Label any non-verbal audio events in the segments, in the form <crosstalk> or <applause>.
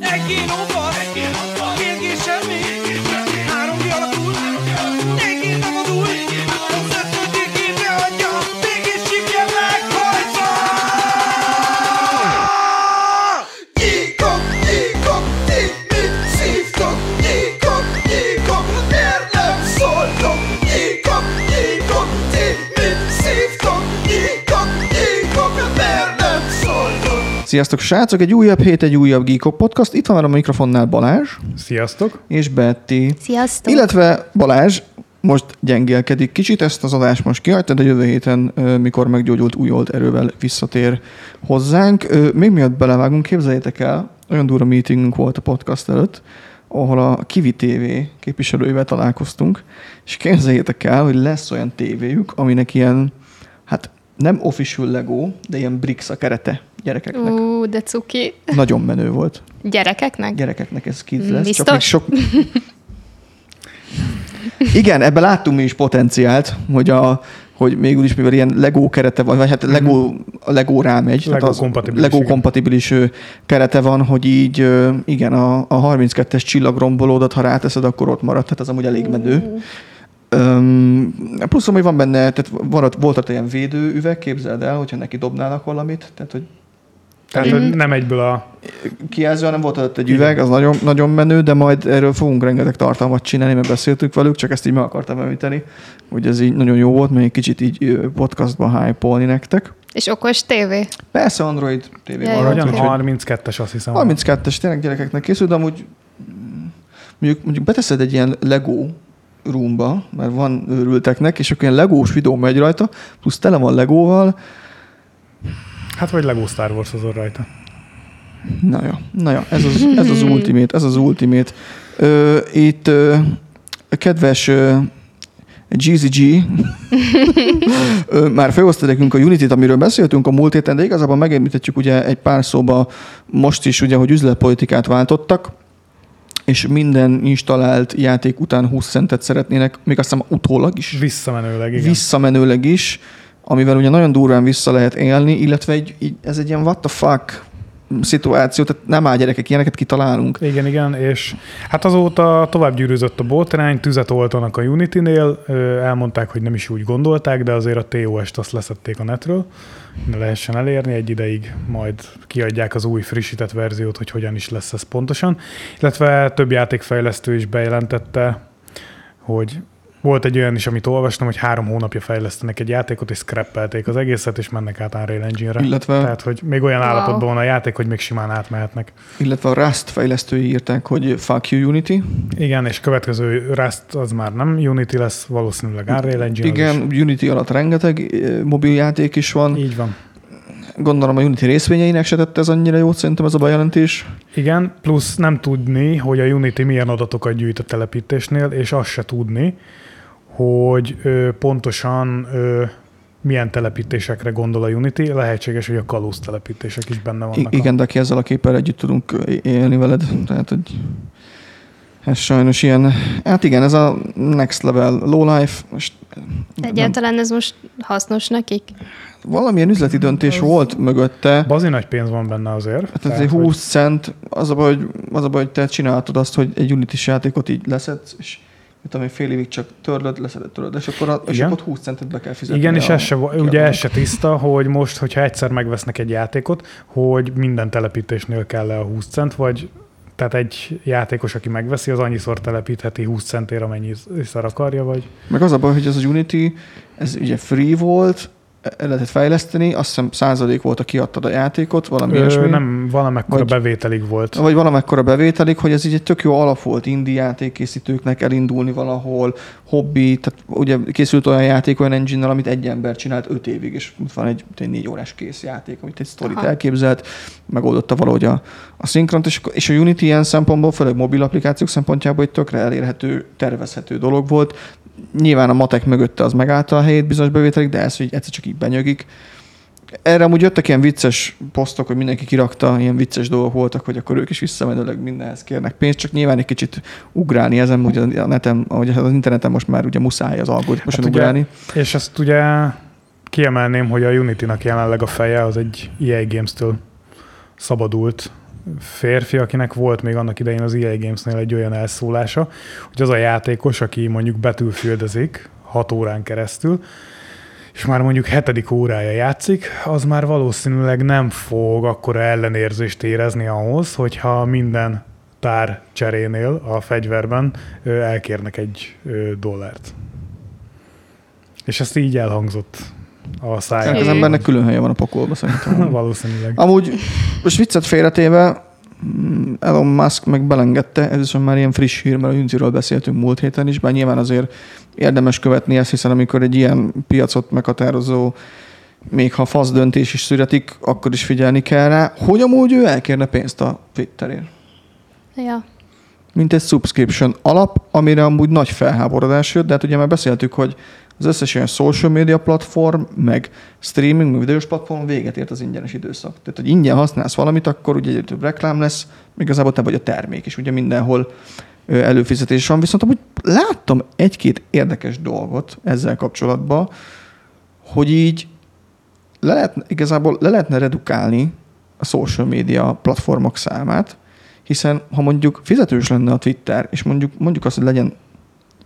I não pode. Aqui. Sziasztok, srácok! Egy újabb hét, egy újabb Geekok Podcast. Itt van velem a mikrofonnál Balázs Sziasztok! és Betty. Sziasztok! Illetve Balázs most gyengélkedik kicsit, ezt az adást most kihagyta, de jövő héten, mikor meggyógyult újolt erővel visszatér hozzánk. Még miatt belevágunk, képzeljétek el, olyan durva meetingünk volt a podcast előtt, ahol a Kivi TV képviselőivel találkoztunk, és képzeljétek el, hogy lesz olyan tévéjük, aminek ilyen, hát nem official Lego, de ilyen bricks a kerete gyerekeknek. Ú, de cuki. Nagyon menő volt. Gyerekeknek? Gyerekeknek ez kids lesz. Csak biztos? még sok... Igen, ebben láttunk mi is potenciált, hogy a hogy még is, mivel ilyen Lego kerete van, vagy hát Lego, a Lego rámegy, Lego tehát az kompatibilis, Lego igen. kompatibilis kerete van, hogy így igen, a, a 32-es csillagrombolódat, ha ráteszed, akkor ott marad, tehát az amúgy elég menő. Öm, plusz, hogy van benne, tehát van ott, volt ott ilyen védőüveg, képzeld el, hogyha neki dobnának valamit, tehát hogy Tehát, hogy nem egyből a... kijelző, hanem volt ott egy üveg, az nagyon, nagyon menő, de majd erről fogunk rengeteg tartalmat csinálni, mert beszéltük velük, csak ezt így meg akartam említeni, hogy ez így nagyon jó volt, még egy kicsit így podcastban hype nektek. És okos tévé? Persze Android TV Jaj, van. úgyhogy 32-es azt hiszem. 32-es tényleg gyerekeknek készül, de amúgy mondjuk, mondjuk beteszed egy ilyen Lego roomba, mert van őrülteknek, és akkor ilyen legós videó megy rajta, plusz tele van Legóval, Hát vagy Lego Star Wars azon rajta. Na jó, na jó, ez az, ez az ultimate, ez az ultimate. Ö, itt ö, a kedves ö, GZG ö, már felhozta nekünk a Unity-t, amiről beszéltünk a múlt héten, de igazából megemlíthetjük ugye egy pár szóba most is, ugye, hogy üzletpolitikát váltottak, és minden installált játék után 20 centet szeretnének, még azt hiszem utólag is Visszamenőleg, igen. visszamenőleg is, amivel ugye nagyon durván vissza lehet élni, illetve egy, így, ez egy ilyen what the fuck szituáció, tehát nem áll gyerekek, ilyeneket kitalálunk. Igen, igen, és hát azóta tovább gyűrűzött a botrány, tüzet oltanak a Unity-nél, elmondták, hogy nem is úgy gondolták, de azért a TOS-t azt leszették a netről, ne lehessen elérni, egy ideig majd kiadják az új frissített verziót, hogy hogyan is lesz ez pontosan. Illetve több játékfejlesztő is bejelentette, hogy volt egy olyan is, amit olvastam, hogy három hónapja fejlesztenek egy játékot, és scrappelték az egészet, és mennek át Unreal Engine-re. Illetve- Tehát, hogy még olyan Wow. állapotban van a játék, hogy még simán átmehetnek. Illetve a Rust fejlesztői írták, hogy fuck you Unity. Igen, és következő Rust az már nem Unity lesz, valószínűleg Unreal Engine. Igen, Unity alatt rengeteg eh, mobiljáték is van. Így van. Gondolom a Unity részvényeinek se tette ez annyira jót, szerintem ez a bejelentés. Igen, plusz nem tudni, hogy a Unity milyen adatokat gyűjt a telepítésnél, és azt se tudni, hogy ö, pontosan ö, milyen telepítésekre gondol a Unity. Lehetséges, hogy a kalóz telepítések is benne I- vannak. igen, de aki ezzel a képpel együtt tudunk élni veled. Tehát, hogy ez sajnos ilyen, hát igen, ez a next level low life. Most Egyáltalán ez most hasznos nekik? valamilyen üzleti döntés volt mögötte. Bazi nagy pénz van benne azért. Hát ez egy hogy- 20 cent, az a, baj, hogy, az a baj, hogy te csinálhatod azt, hogy egy unity játékot így leszedsz, és tudom, én, fél évig csak törlöd, leszeded, törlöd, és akkor, a, és akkor 20 centet be kell fizetni. Igen, és ez se, ugye ez se tiszta, hogy most, hogyha egyszer megvesznek egy játékot, hogy minden telepítésnél kell le a 20 cent, vagy tehát egy játékos, aki megveszi, az annyiszor telepítheti 20 centért, amennyiszer akarja, vagy... Meg az a baj, hogy ez a Unity, ez ugye free volt, el lehetett fejleszteni, azt hiszem százalék volt, a kiadtad a játékot, valami Ö, ilyesmi. nem, valamekkora Vagy- bevételig volt. Vagy valamekkora bevételig, hogy ez így egy tök jó alap volt indie játékkészítőknek elindulni valahol, hobbi, tehát ugye készült olyan játék olyan engine amit egy ember csinált öt évig, és ott van egy, egy négy órás kész játék, amit egy sztorit Aha. elképzelt, megoldotta valahogy a, a szinkront, és, és a Unity ilyen szempontból, főleg mobil applikációk szempontjából egy tökre elérhető, tervezhető dolog volt. Nyilván a matek mögötte az megállta a helyét bizonyos bevételig, de ez, hogy egyszer csak így benyögik. Erre amúgy jöttek ilyen vicces posztok, hogy mindenki kirakta, ilyen vicces dolgok voltak, hogy akkor ők is visszamenőleg mindenhez kérnek pénzt, csak nyilván egy kicsit ugrálni ezen, ugye a neten, ahogy az interneten most már ugye muszáj az algoritmuson Hát ugye- ugrálni. És ezt ugye kiemelném, hogy a Unity-nak jelenleg a feje az egy EA Games-től szabadult férfi, akinek volt még annak idején az EA Gamesnél egy olyan elszólása, hogy az a játékos, aki mondjuk betűfüldezik hat órán keresztül, és már mondjuk hetedik órája játszik, az már valószínűleg nem fog akkora ellenérzést érezni ahhoz, hogyha minden tár cserénél a fegyverben elkérnek egy dollárt. És ezt így elhangzott a Ennek száján. az embernek külön helye van a pokolba szerintem. <laughs> Valószínűleg. Amúgy, most viccet félretéve, mm, Elon Musk meg belengedte, ez viszont már ilyen friss hír, mert a Unity-ről beszéltünk múlt héten is, bár nyilván azért érdemes követni ezt, hiszen amikor egy ilyen piacot meghatározó, még ha fasz döntés is születik, akkor is figyelni kell rá, hogy amúgy ő elkérne pénzt a Twitterért. Ja. Mint egy subscription alap, amire amúgy nagy felháborodás jött, de hát ugye már beszéltük, hogy az összes ilyen social media platform, meg streaming, meg videós platform véget ért az ingyenes időszak. Tehát, hogy ingyen használsz valamit, akkor ugye egyre több reklám lesz, igazából te vagy a termék, és ugye mindenhol előfizetés van. Viszont amúgy láttam egy-két érdekes dolgot ezzel kapcsolatban, hogy így le lehet, igazából le lehetne redukálni a social media platformok számát, hiszen ha mondjuk fizetős lenne a Twitter, és mondjuk, mondjuk azt, hogy legyen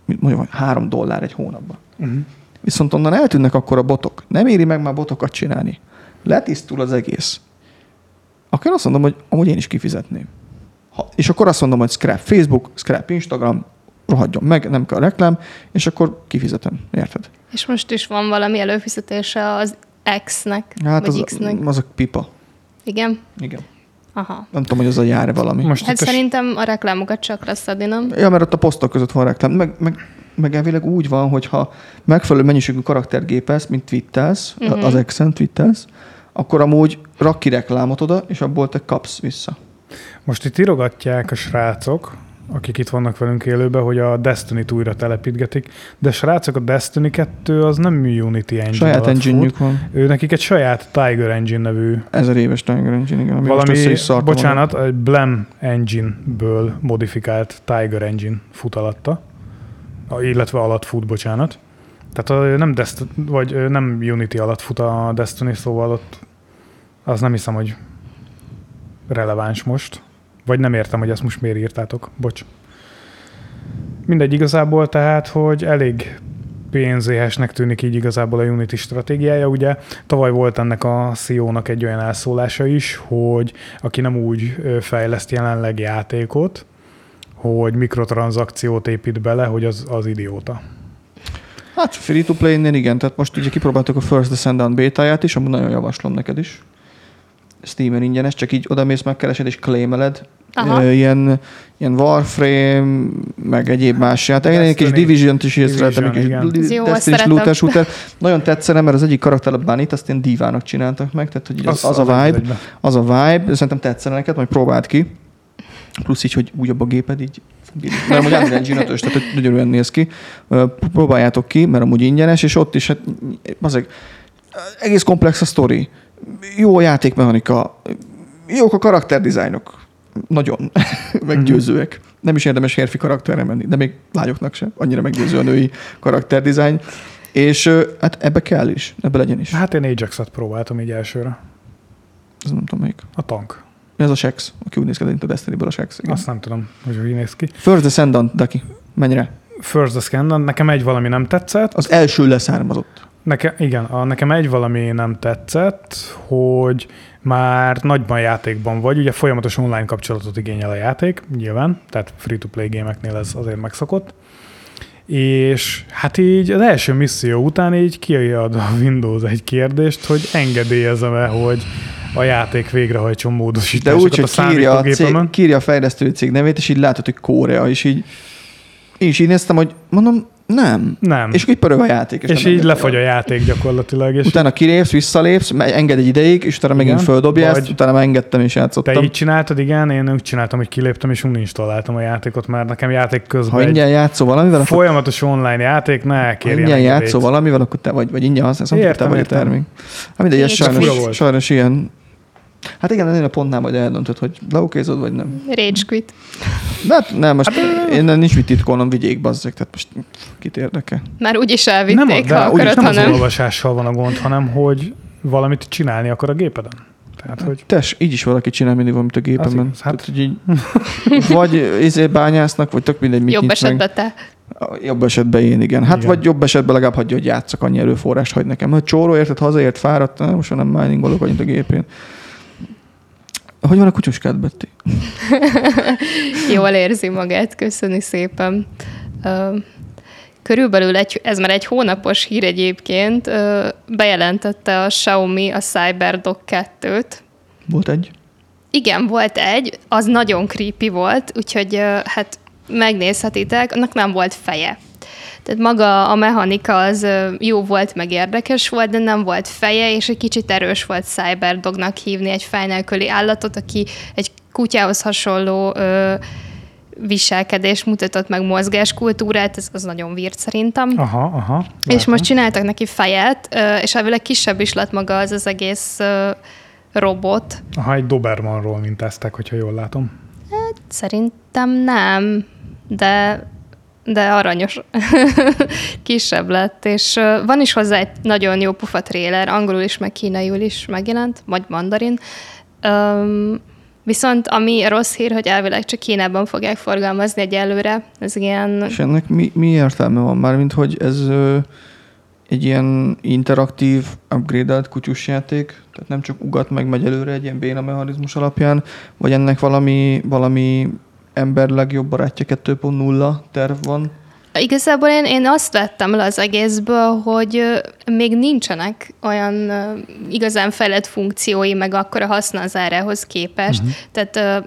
mondjam, három dollár egy hónapban, Uh-huh. viszont onnan eltűnnek akkor a botok. Nem éri meg már botokat csinálni. Letisztul az egész. Akkor azt mondom, hogy amúgy én is kifizetném. Ha, és akkor azt mondom, hogy scrap Facebook, scrap Instagram, rohadjon meg, nem kell reklám, és akkor kifizetem. Érted? És most is van valami előfizetése az X-nek, Hát vagy az, X-nek. az a pipa. Igen? Igen. Aha. Nem tudom, hogy az a jár valami. Most Hát szerintem a reklámokat csak leszedni, nem? Ja, mert ott a posztok között van reklám. Meg, meg, meg elvileg úgy van, hogy ha megfelelő mennyiségű karakter gépelsz, mint twittelsz, uh-huh. az Exen twittelsz, akkor amúgy rak ki reklámot oda, és abból te kapsz vissza. Most itt írogatják a srácok, akik itt vannak velünk élőben, hogy a Destiny-t újra telepítgetik, de srácok, a Destiny 2 az nem Unity engine Saját engine van. Ő nekik egy saját Tiger Engine nevű Ezer éves Tiger Engine, igen. ami most valami, szartam bocsánat, egy Blem Engine-ből modifikált Tiger Engine fut alatta, illetve alatt fut, bocsánat. Tehát a, nem, Dest- vagy nem Unity alatt fut a Destiny, szóval ott az nem hiszem, hogy releváns most. Vagy nem értem, hogy ezt most miért írtátok. Bocs. Mindegy igazából tehát, hogy elég pénzéhesnek tűnik így igazából a Unity stratégiája. Ugye tavaly volt ennek a CEO-nak egy olyan elszólása is, hogy aki nem úgy fejleszt jelenleg játékot, hogy mikrotranszakciót épít bele, hogy az, az idióta. Hát free to play nél igen, tehát most ugye kipróbáltuk a First Descendant bétáját is, amúgy nagyon javaslom neked is. Steamen ingyenes, csak így oda mész, megkeresed és claimeled. Aha. Ilyen, ilyen Warframe, meg egyéb más játék. Egy kis. Division-t is észrevettem, egy kis Destiny is looter shooter. Nagyon tetszene, mert az egyik karakter a Bunny-t, azt ilyen divának csináltak meg, tehát hogy így az, az, a vibe, az a vibe, szerintem tetszene neked, majd próbáld ki. Plusz így, hogy újabb a géped, így mert amúgy Unreal Engine 5 tehát hogy gyönyörűen néz ki. Próbáljátok ki, mert amúgy ingyenes, és ott is, hát azok, egész komplex a sztori. Jó a játékmechanika, jók a karakterdizájnok. Nagyon <laughs> meggyőzőek. Nem is érdemes férfi karakterre menni, de még lányoknak sem. Annyira meggyőző a női karakterdizájn. És hát ebbe kell is, ebbe legyen is. Hát én Ajax-et próbáltam így elsőre. Ez nem tudom melyik. A tank. Ez a Shex, aki úgy néz ki, mint a Destiny-ből a Shex. Igen. Azt nem tudom, hogy hogy néz ki. First Descendant, Daki. Menj rá. First the Scandal, nekem egy valami nem tetszett. Az első leszármazott. Neke, igen, a, nekem egy valami nem tetszett, hogy már nagyban játékban vagy, ugye folyamatos online kapcsolatot igényel a játék, nyilván, tehát free-to-play gémeknél ez azért megszokott. És hát így az első misszió után így kiad a Windows egy kérdést, hogy engedélyezem-e, hogy a játék végrehajtson De módosításokat úgy, a hogy kírja a, cég, kírja a fejlesztő cég nevét, és így látod, hogy Korea, és így én is így néztem, hogy mondom, nem. Nem. És akkor így pörög a játék. és nem így lefagy a játék gyakorlatilag. És Utána kilépsz, visszalépsz, enged egy ideig, és utána megint földobja ezt, utána engedtem és Te játszottam. így csináltad, igen, én úgy csináltam, hogy kiléptem, és uninstaláltam a játékot, mert nekem játék közben Ha ingyen játszol valamivel, akkor folyamatos online játék, ne kérjen ingyen játszol valamivel, akkor te vagy, vagy ingyen használsz, akkor te Értem, vagy a értem. termék. Hát mindegy, ez sajnos, sajnos ilyen. Hát igen, ennél a pontnál majd eldöntöd, hogy leokézod, vagy nem. Rage quit. De hát nem, most én nincs mit titkolnom, vigyék bazzek, tehát most kit érdekel. Már úgyis Nem, elvitték, de ha akarod, nem ha az nem. olvasással van a gond, hanem hogy valamit csinálni akar a gépeden. Tehát, hogy Tes, így is valaki csinál mindig valamit a gépemen. igaz, hát- Tehát, hogy így, vagy izé bányásznak, vagy tök mindegy, mit Jobb nyitsz meg. esetben te. Jobb esetben én, igen. Hát Igen. vagy jobb esetben legalább hagyja, hogy játszak, annyi erőforrást hagy nekem. Ha csóró érted, hazaért, fáradt, na, most már nem miningolok annyit a gépén. Hogy van a kutyuskád, Betty? <laughs> Jól érzi magát, köszöni szépen. Körülbelül egy, ez már egy hónapos hír egyébként, bejelentette a Xiaomi a CyberDog 2-t. Volt egy? Igen, volt egy, az nagyon creepy volt, úgyhogy hát megnézhetitek, annak nem volt feje. Tehát maga a mechanika az jó volt, meg érdekes volt, de nem volt feje, és egy kicsit erős volt Cyberdognak hívni egy fej nélküli állatot, aki egy kutyához hasonló ö, viselkedés mutatott meg mozgáskultúrát, ez az nagyon vírt szerintem. aha, aha. És látom. most csináltak neki fejet, ö, és elvileg kisebb is lett maga az az egész ö, robot. Aha, egy Dobermanról mintázták, hogyha jól látom. Szerintem nem, de, de aranyos. <laughs> Kisebb lett, és van is hozzá egy nagyon jó pufa tréler, angolul is, meg kínaiul is megjelent, vagy mandarin. Um, viszont ami rossz hír, hogy elvileg csak Kínában fogják forgalmazni egyelőre. Ez ilyen És ennek mi, mi értelme van már, mint hogy ez ö, egy ilyen interaktív, upgrade kutyus játék, tehát nem csak ugat meg megy előre egy ilyen béna mechanizmus alapján, vagy ennek valami, valami ember legjobb barátja 2.0 terv van. Igazából én, én azt vettem le az egészből, hogy még nincsenek olyan igazán fejlett funkciói, meg akkora haszna az árához képest. Uh-huh. Tehát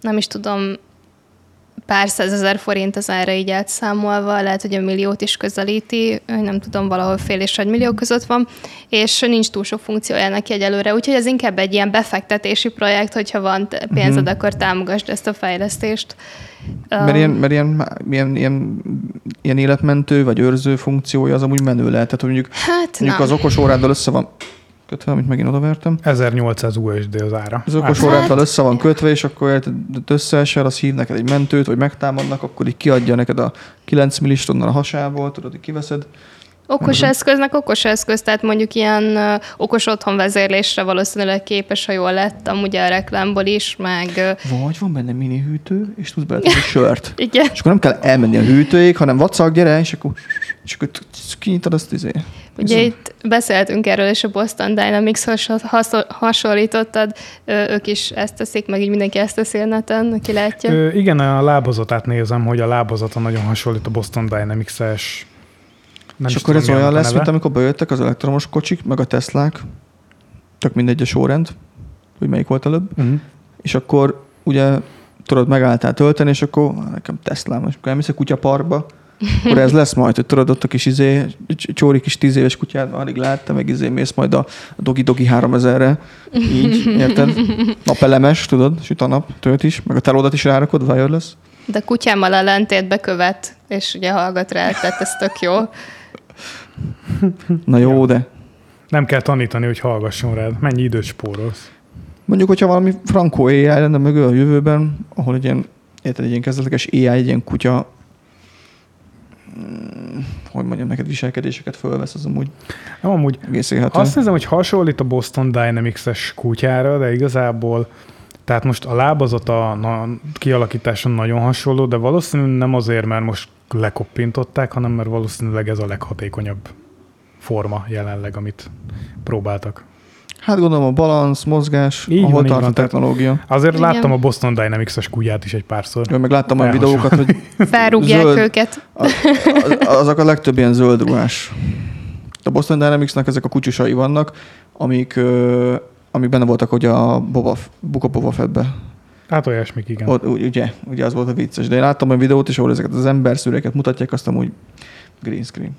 nem is tudom, pár százezer forint az ára így átszámolva, lehet, hogy a milliót is közelíti, nem tudom, valahol fél és egy millió között van, és nincs túl sok funkciója neki egyelőre, úgyhogy ez inkább egy ilyen befektetési projekt, hogyha van pénzed, uh-huh. akkor támogasd ezt a fejlesztést. Mert, ilyen, mert ilyen, ilyen, ilyen, ilyen életmentő vagy őrző funkciója az amúgy menő lehet. Tehát hogy mondjuk, Hát mondjuk nem. az okos óráddal össze van kötve, amit megint odavertem. 1800 USD az ára. Az okos Hát, óráddal össze van kötve, és akkor érted, összeesel, az hív neked egy mentőt, vagy megtámadnak, akkor így kiadja neked a 9 millist onnan a hasából, tudod, hogy kiveszed. Okos eszköznek okos eszköz, tehát mondjuk ilyen okos otthon vezérlésre valószínűleg képes, ha jól lettem, ugye a reklámból is, meg Vagy van benne mini hűtő, és tudsz beletenni sört. <laughs> igen. És akkor nem kell elmenni a hűtőig, hanem vacak, gyere, és akkor, és akkor kinyitod azt izé. Ugye itt beszéltünk erről, és a Boston Dynamics hasonlítottad, ők is ezt teszik, meg így mindenki ezt teszi a neten, aki látja. Ö, igen, a lábazatát nézem, hogy a lábazata nagyon hasonlít a Boston Dynamics-es. Nem és akkor ez olyan lesz, neve. mint amikor bejöttek az elektromos kocsik, meg a Teslák, tök mindegy a sorrend, hogy melyik volt előbb, Uh-huh. és akkor ugye tudod, megálltál tölteni, és akkor "Á, nekem Teslám, és akkor elmész a kutyaparkba, akkor ez lesz majd, hogy tudod, ott a kis izé, cs- csóri kis tíz éves kutyát, alig láttam, meg izé mész majd a, a Dogi Dogi 3000-re, így, érted? Napelemes, tudod, süt a nap, tölt is, meg a telódat is rárakod, wireless. De kutyámmal ellentétbe követ, és ugye hallgat rá, tehát ez tök jó. Na jó, de Nem kell tanítani, hogy hallgasson rád. Mennyi időt spórolsz? mondjuk, hogyha valami frankó AI lenne mögül a jövőben, ahol egy ilyen, érted, egy ilyen kezdetleges AI, egy ilyen kutya, mm, hogy mondjam neked, viselkedéseket fölvesz, az amúgy Nem, amúgy egész élhető. Azt nézem, hogy hasonlít a Boston Dynamics-es kutyára, de igazából tehát most a lábazata na, kialakításon nagyon hasonló, de valószínűleg nem azért, mert most lekoppintották, hanem mert valószínűleg ez a leghatékonyabb forma jelenleg, amit próbáltak. Hát gondolom a balansz, mozgás, Így ahol van, tart a van, tehát- technológia. Azért Igen. láttam a Boston Dynamics-es kutyát is egy párszor. Én meg láttam olyan videókat, hogy <laughs> Felrúgják Zöld. őket. az, azok a legtöbb ilyen zöld ruhás. A Boston Dynamics-nak ezek a kutyusai vannak, amik, amik benne voltak hogy a Boba, Book of Boba Fettbe. Hát olyasmik, igen. Ott, úgy- ugye, ugye az volt a vicces. De én láttam olyan videót is, ahol ezeket az emberszűreket mutatják, azt amúgy green screen.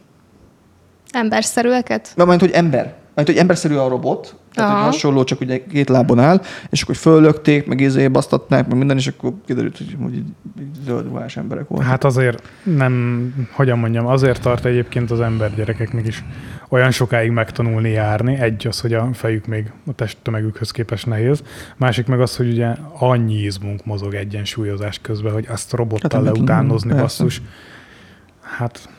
Emberszerűeket? Na, majd, hogy ember. Majd, hogy emberszerű a robot, tehát hogy Aha. hasonló, csak ugye két lábon áll, és akkor föllökték, meg izé basztatnák, meg minden, és akkor kiderült, hogy, hogy így, így zöld ruhás emberek voltak. Hát azért nem, hogyan mondjam, azért tart egyébként az ember gyerekeknek is olyan sokáig megtanulni járni. Egy az, hogy a fejük még a testtömegükhöz képest nehéz. Másik meg az, hogy ugye annyi izmunk mozog egyensúlyozás közben, hogy azt robottal Hát, leutánozni basszus. Hát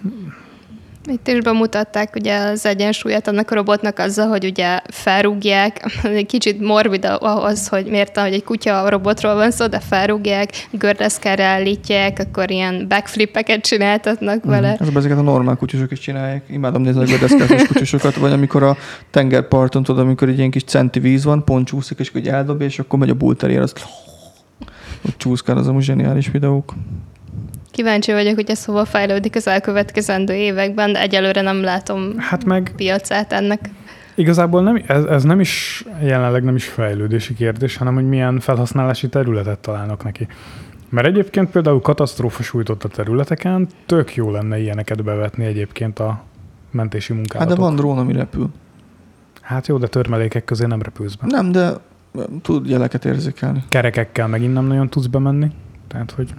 Itt is bemutatták ugye az egyensúlyát annak a robotnak azzal, hogy ugye felrúgják, egy kicsit morbid ahhoz, hogy miért, hogy egy kutya robotról van szó, de felrúgják, gördeszkára állítják, akkor ilyen backflipeket csináltatnak vele. Ez ezeket a normál kutyusok is csinálják. Imádom nézni a gördeszkás kutyusokat, vagy amikor a tengerparton, tudod, amikor egy ilyen kis centi víz van, pont csúszik, és akkor így eldobja, és akkor megy a bulterier, az hogy csúszkál, az a zseniális videók. Kíváncsi vagyok, hogy ez hova fejlődik az elkövetkezendő években, de egyelőre nem látom Hát meg piacát ennek. igazából nem, ez, ez nem is jelenleg nem is fejlődési kérdés, hanem hogy milyen felhasználási területet találnak neki. Mert egyébként például katasztrófa sújtott a területeken tök jó lenne ilyeneket bevetni egyébként a mentési Hát munkálatok. de van drón, ami repül. Hát jó, de törmelékek közé nem repülsz be. Nem, de tud jeleket érzékelni. Kerekekkel megint nem nagyon tudsz bemenni. Tehát, hogy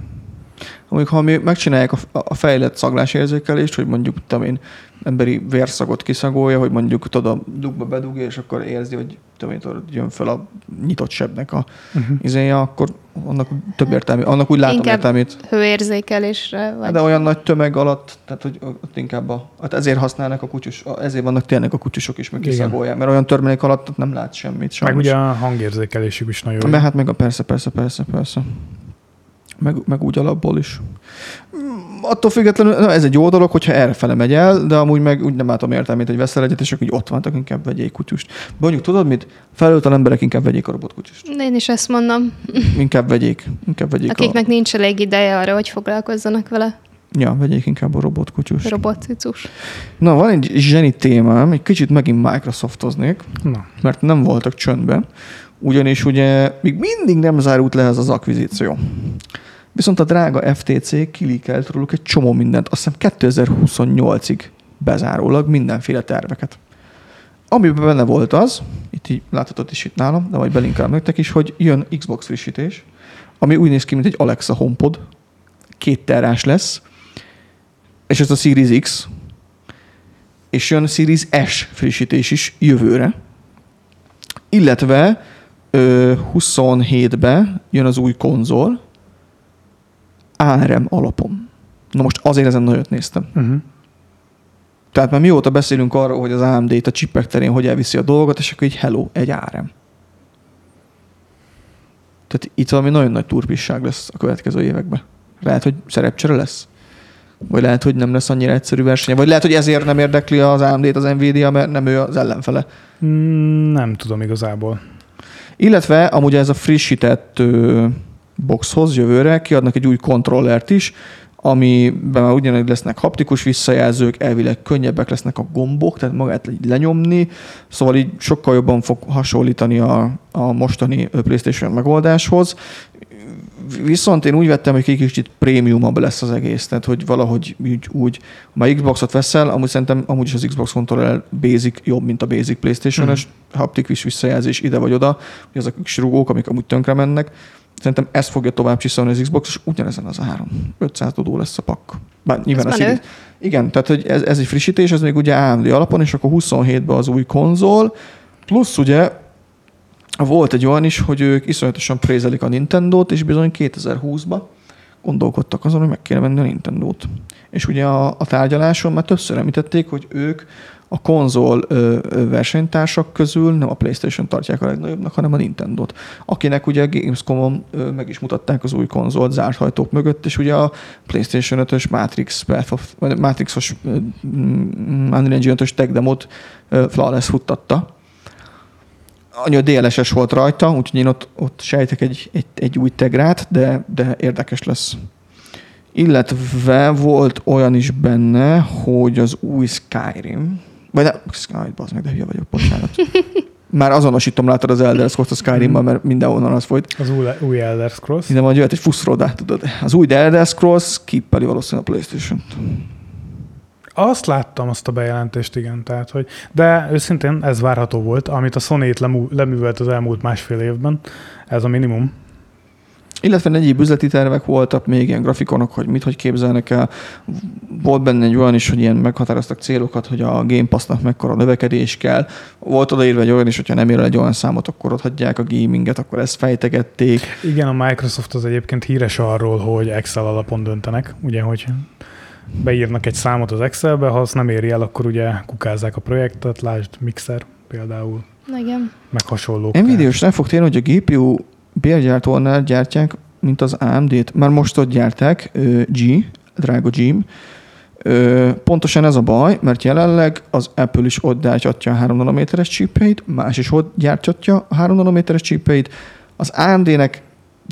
Ha mi megcsinálják a, a fejlett szaglásérzékelést, hogy mondjuk tudom én, emberi vérszagot kiszagolja, hogy mondjuk tudod, a dugba bedugja, és akkor érzi, hogy tudom én, tudod, jön fel a nyitott sebnek a uh-huh. izéje, akkor annak több értelmi, annak úgy látom Inkább értelmét. Hőérzékelésre, vagy De olyan nagy tömeg alatt, tehát hogy ott inkább a, hát ezért használnak a kutyus, ezért vannak tényleg a kutyusok is, meg kiszagolják, mert olyan törmelék alatt nem lát semmit. meg sajnos. ugye a hangérzékelésük is nagyon jó. Mert hát meg a persze, persze, persze, persze. Meg, meg úgy alapból is. Mm, Attól függetlenül, na, ez egy jó dolog, hogyha errefele megy el, de amúgy meg úgy nem látom értelmét, hogy veszel egyet, és akkor így ott vannak, inkább vegyék kutyust. Mondjuk tudod mit? Felültel emberek inkább vegyék a robotkutyust. én is ezt mondom, <laughs> Inkább vegyék. Inkább vegyék akiknek nincs elég ideje arra, hogy foglalkozzanak vele, a... Ja, vegyék inkább a robotkutyust. robotcicus. Na, van egy zseni témám, egy kicsit megint Microsoftoznék, Na, mert nem voltak csöndben, ugyanis ugye még mindig nem zárult le ez az akvizíció. Viszont a drága FTC kilíkelt róluk egy csomó mindent, azt hiszem 2028-ig bezárólag mindenféle terveket. Amiben benne volt az, itt így láthatod is itt nálam, de majd belinkelem nektek is, hogy jön Xbox frissítés, ami úgy néz ki, mint egy Alexa HomePod, két terás lesz, és ez a Series X, és jön Series S frissítés is jövőre, illetve ö, 27-ben jön az új konzol, ARM alapon. Na most azért ezen nagyot néztem. uh-huh. Tehát már mióta beszélünk arról, hogy az AMD itt a csipek terén hogy elviszi a dolgot, és akkor így hello, egy ARM. Tehát itt valami nagyon nagy turpisság lesz a következő években. Lehet, hogy szerepcsere lesz. Vagy lehet, hogy nem lesz annyira egyszerű verseny. Vagy lehet, hogy ezért nem érdekli az AMD-t az Nvidia, mert nem ő az ellenfele. Mm, Nem tudom igazából. Illetve amúgy ez a frissített boxhoz jövőre kiadnak egy új kontrollert is, amiben már ugyanúgy lesznek haptikus visszajelzők, elvileg könnyebbek lesznek a gombok, tehát magát így lenyomni, szóval így sokkal jobban fog hasonlítani a, a mostani PlayStation megoldáshoz. Viszont én úgy vettem, hogy kicsit prémiumabb lesz az egész, tehát hogy valahogy úgy, úgy ha Xboxot veszel, amúgy szerintem amúgy is az Xbox controller basic jobb, mint a basic PlayStation-es, Mhm. haptikus visszajelzés ide vagy oda, hogy azok a kis rugók, amik amúgy tönkre mennek. Szerintem ezt fogja tovább csiszolni az Xbox, és ugyanezen az áron. 500 dodó lesz a pak. Bár nyilván Ez a. Series- igen, tehát hogy ez, ez egy frissítés, ez még ugye AMD alapon, és akkor 27-ben az új konzol, plusz ugye volt egy olyan is, hogy ők iszonyatosan prézelik a Nintendo-t, és bizony 2020-ban gondolkodtak azon, hogy meg kéne venni a Nintendo-t. És ugye a, a tárgyaláson már többször említették, hogy ők a konzol ö, versenytársak közül nem a PlayStation tartják a legnagyobbnak, hanem a Nintendo-t. Akinek ugye a Gamescom-on ö, meg is mutatták az új konzolt zárt hajtók mögött, és ugye a PlayStation 5-ös Matrix, Matrixos Unreal Engine 5-ös tech demot ö, Flawless futtatta. Annyi a DLSS volt rajta, úgyhogy én ott, ott sejtek egy, egy, egy új tegrát, de, de érdekes lesz. Illetve volt olyan is benne, hogy az új Skyrim, vagy nem, Skyrim, bazd meg, de hülye vagyok, bocsánat. <laughs> Már azonosítom, látod az Elder Scrolls a Skyrimmal, mert mindenhonnan az folyt. Az új, új Elder Scrolls. Ide majd jöhet egy fuszrodá, tudod. Az új Elder Scrolls kippeli valószínűleg a Playstation-t. Azt láttam, azt a bejelentést, igen. Tehát, hogy, de őszintén ez várható volt, amit a Sony-t lemú, leművelt az elmúlt másfél évben. Ez a minimum. Illetve egyéb üzleti tervek voltak, még ilyen grafikonok, hogy mit, hogy képzelnek el. Volt benne egy olyan is, hogy ilyen meghatároztak célokat, hogy a Game Pass-nak mekkora növekedés kell. Volt odaírva egy olyan is, hogyha nem ér el egy olyan számot, akkor ott hagyják a gaminget, akkor ezt fejtegették. Igen, a Microsoft az egyébként híres arról, hogy Excel alapon döntenek, ugye, hogy beírnak egy számot az Excelbe, ha azt nem éri el, akkor ugye kukázzák a projektet, lásd Mixer például, Igen. meg hasonló. Nvidia is rá fog térni, hogy a GPU bérgyártónál gyártják, mint az AMD-t. Már most ott gyárták, G, drága G. Pontosan ez a baj, mert jelenleg az Apple is ott gyártja a 3 nanométeres chipeit, más is ott gyártja a 3 nanométeres chipeit. Az AMD-nek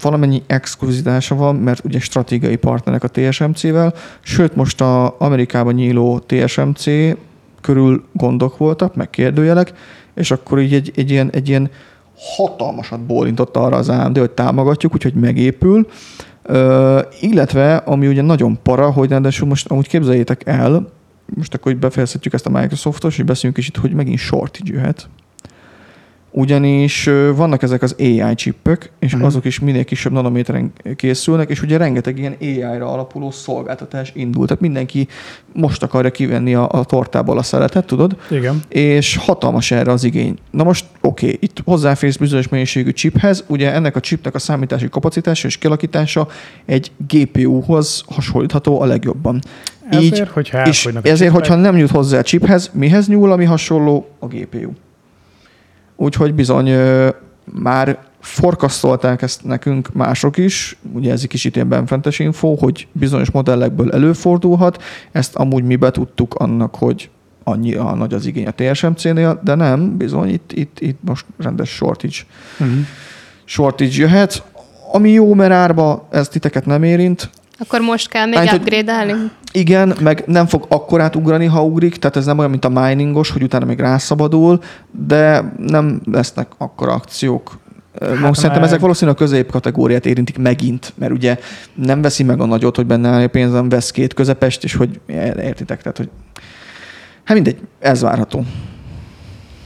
valamennyi exkluzitása van, mert ugye stratégiai partnerek a TSMC-vel, sőt most a Amerikában nyíló TSMC körül gondok voltak, meg kérdőjelek, és akkor így egy, egy, ilyen, egy ilyen hatalmasat bólintott arra az AMD, hogy támogatjuk, úgyhogy megépül. Ö, illetve, ami ugye nagyon para, hogy ráadásul most amúgy képzeljétek el, most akkor befejezhetjük ezt a Microsoftos, és beszéljünk is hogy megint shortage jöhet. Ugyanis vannak ezek az AI csippök, és Mhm. azok is minél kisebb nanométeren készülnek, és ugye rengeteg ilyen AI-ra alapuló szolgáltatás indult. Tehát mindenki most akarja kivenni a, a tortából a szeletet, tudod? Igen. és hatalmas erre az igény. Na most oké, okay, itt hozzáférsz bizonyos mennyiségű chiphez, ugye ennek a chipnek a számítási kapacitása és kialakítása egy GPU-hoz hasonlítható a legjobban. Ezért, hogyha és ezért, chipek, hogyha nem jut hozzá a chiphez, mihez nyúl, ami hasonló? A GPU. Úgyhogy bizony már forkasztolták ezt nekünk mások is, ugye ez egy kicsit ilyen benfentes info, hogy bizonyos modellekből előfordulhat, ezt amúgy mi betudtuk annak, hogy annyi a nagy az igény a TSMC-nél, de nem, bizony itt, itt, itt most rendes shortage, Uh-huh. shortage jöhet, ami jó, mert árba ez titeket nem érint, Akkor most kell még hogy- upgrade-elni? igen, meg nem fog akkorát ugrani, ha ugrik, tehát ez nem olyan, mint a miningos, hogy utána még rászabadul, de nem lesznek akkora akciók. Hát Most szerintem ezek valószínűleg a középkategóriát érintik megint, mert ugye nem veszi meg a nagyot, hogy benne áll a pénzem, vesz két közepest, és hogy értitek, tehát hogy hát mindegy, ez várható.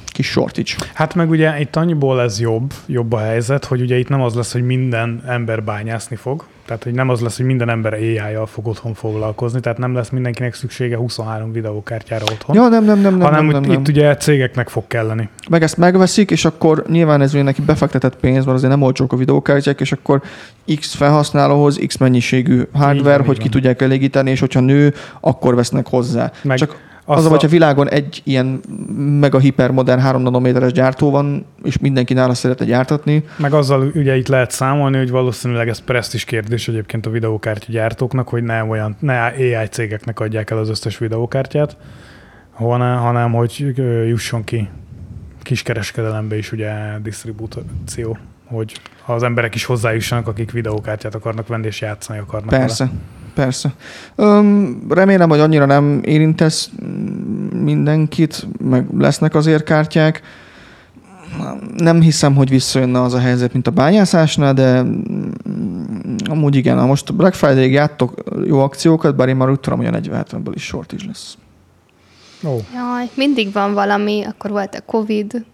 Kis shortage. Hát meg ugye itt annyiból ez jobb, jobb a helyzet, hogy ugye itt nem az lesz, hogy minden ember bányászni fog, tehát hogy nem az lesz, hogy minden ember AI-jal fog otthon foglalkozni, tehát nem lesz mindenkinek szüksége 23 videókártyára otthon, Ja, nem, nem, nem, nem, hanem nem, nem, itt, nem. itt ugye cégeknek fog kelleni. meg ezt megveszik, és akkor nyilván ez ugye neki befektetett pénz, mert azért nem olcsók a videókártyák, és akkor X felhasználóhoz X mennyiségű hardware, van, hogy így ki van. tudják elégíteni, és hogyha nő, akkor vesznek hozzá. Meg Csak azt az a hogyha világon egy ilyen mega hipermodern 3 nanométeres gyártó van, és mindenki nála szeretne gyártatni, Meg azzal ugye itt lehet számolni, hogy valószínűleg ez presztis kérdés egyébként a videókártya gyártóknak, hogy ne olyan, ne AI cégeknek adják el az összes videókártyát, hanem, hanem hogy jusson ki kiskereskedelembe is ugye disztribúció, hogy az emberek is hozzájussanak, akik videókártyát akarnak venni és játszani akarnak Persze, persze. Öm, remélem, hogy annyira nem érintesz mindenkit, meg lesznek azért kártyák. Nem hiszem, hogy visszajönne az a helyzet, mint a bányászásnál, de amúgy igen, ha most Black Friday-ig játtok jó akciókat, bár én már úgy tudom, hogy a 40 is shortage lesz. vele. Ó, Jaj, mindig van valami, akkor volt a Covid,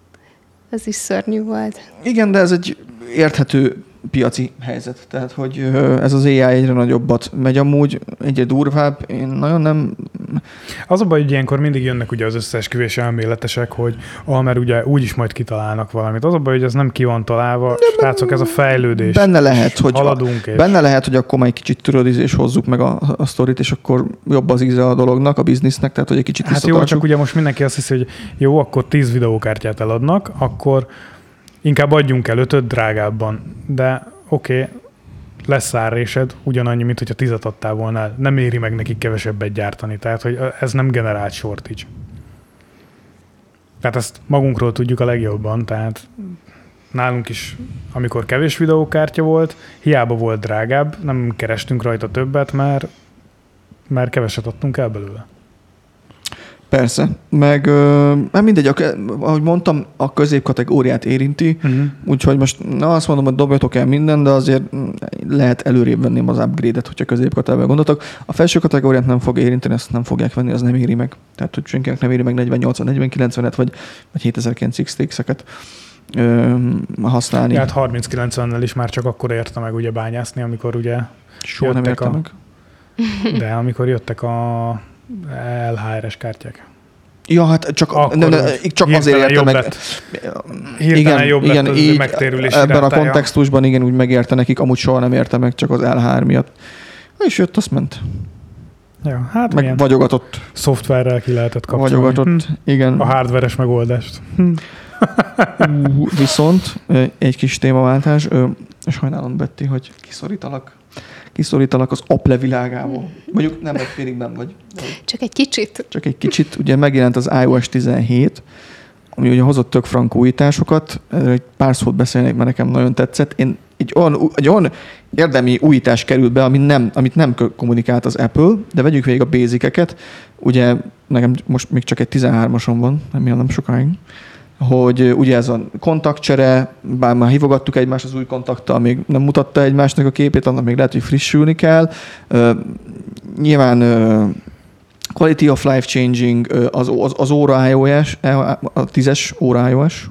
ez is szörnyű volt. Igen, de ez egy érthető piaci helyzet. Tehát, hogy ez az AI egyre nagyobbat megy amúgy, egyre durvább. Én nagyon nem... Az a baj, hogy ilyenkor mindig jönnek ugye az összeesküvés elméletesek, hogy ah, mert ugye úgyis majd kitalálnak valamit. Az a baj, hogy ez nem ki van találva. Srácok, ez a fejlődés. Benne lehet, hogy haladunk, és Benne lehet, hogy akkor már egy kicsit tudod, és hozzuk meg a, a sztorit, és akkor jobb az íze a dolognak, a biznisznek, tehát hogy egy kicsit Hát jó, csak ugye most mindenki azt hiszi, hogy jó, akkor 10 videókártyát eladnak, akkor inkább adjunk el ötöt drágábban. De oké, okay, lesz árrésed, ugyanannyi, mint hogyha tizet adtál volna. Nem éri meg nekik kevesebbet gyártani. Tehát, hogy ez nem generált shortage. Tehát ezt magunkról tudjuk a legjobban, tehát nálunk is, amikor kevés videókártya volt, hiába volt drágább, nem kerestünk rajta többet, mert, mert keveset adtunk el belőle. Persze. Meg, hát mindegy, ahogy mondtam, a középkategóriát érinti, Uh-huh. úgyhogy most na azt mondom, hogy dobjatok el minden, de azért mm, lehet előrébb venni az upgrade-et, hogyha középkategóriába gondoltok. A felső kategóriát nem fog érinteni, azt nem fogják venni, az nem éri meg. Tehát, hogy senkinek nem éri meg 48 40-90-et, vagy, vagy 7009 XTX-eket ö, használni. Ja, hát 30-90-nel is már csak akkor érte meg ugye bányászni, amikor ugye, Soha nem értem a- meg. de amikor jöttek a LHR-es kártyák. Ja, hát csak, Akkor ne, ne, úgy csak azért értem meg. lett. Hirtelen jobb lett az így, megtérülési Ebben a rátája. kontextusban igen, úgy megérte nekik, amúgy soha nem érte meg, csak az L3 miatt. És jött, azt ment. Ja, hát Meg vagyogatott, szoftverrel ki lehetett kapcsolni. vagyogatott, Hm. igen. A hardveres megoldást. Hm. Viszont egy kis témaváltás, sajnálom Betty, hogy kiszorítalak, kiszorítalak az Apple világából. Mondjuk nem egy félig benn vagy, Csak egy kicsit. csak egy kicsit. Ugye megjelent az iOS 17, ami ugye hozott tök frank újításokat. Erről egy pár szót beszélnék, mert nekem nagyon tetszett. Én egy olyan, egy olyan érdemi újítás került be, ami nem, amit nem kommunikált az Apple, de vegyük végig a basiceket. Ugye nekem most még csak egy 13-ason van, remélem nem sokáig hogy ugye ez a kontaktcsere, bár már hívogattuk egymást az új kontakttal, még nem mutatta egymásnak a képét, annak még lehet, hogy frissülni kell. Nyilván quality of life changing, az, az, az óra iOS, a tízes óra iOS,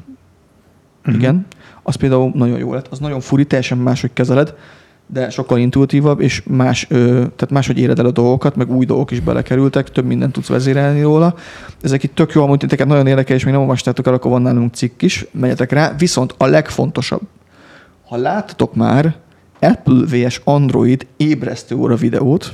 Mhm. igen, az például nagyon jó lett. Az nagyon furi, teljesen máshogy kezeled, de sokkal intuitívabb, és más, ö, tehát máshogy éred el a dolgokat, meg új dolgok is belekerültek, több mindent tudsz vezérelni róla. Ezek itt tök jó, amúgy titeket nagyon érdekel, és még nem olvastátok el, akkor van nálunk cikk is, menjetek rá. Viszont a legfontosabb, ha láttatok már Apple vs Android ébresztő óra videót,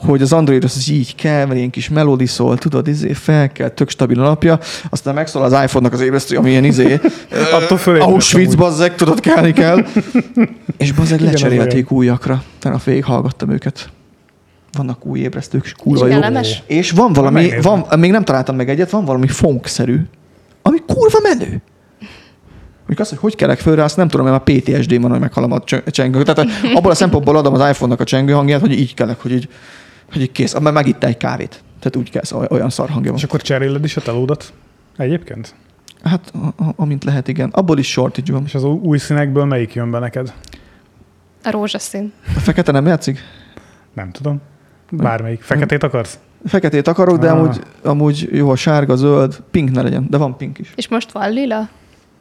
hogy az Android az így kell, mert ilyen kis melodi szól, tudod, izé, fel kell, tök stabil alapja, aztán megszól az iPhone-nak az ébresztő, ami ilyen izé, <laughs> Attól fölébredsz Auschwitz, amúgy. bazzeg, tudod, kelni kell. <laughs> És bazzeg lecserélték újakra. Tehát a végig hallgattam őket. Vannak új ébresztők, és kurva És jó. kellemes? És van valami, van, még nem találtam meg egyet, van valami funk-szerű, ami kurva menő. Mondjuk azt, hogy hogy kelek fölre, azt nem tudom, mert már PTSD van, hogy meghalom a csö- csengő. Tehát abból a szempontból adom az iPhone-nak a csengő hangját, hogy így kelek, hogy így, hogy így kész. Mert megitta egy kávét. Tehát úgy kell, szóval olyan szar hangja van. És akkor cseréled is a telódat? Egyébként? Hát, a- a- amint lehet, igen. Abból is shortage van. És az új színekből melyik jön be neked? A rózsaszín. A fekete nem játszik? Nem tudom. Bármelyik. Feketét akarsz? Feketét akarok, de Ah. amúgy, amúgy jó a sárga, zöld, pink ne legyen, de van pink is. És most van lila?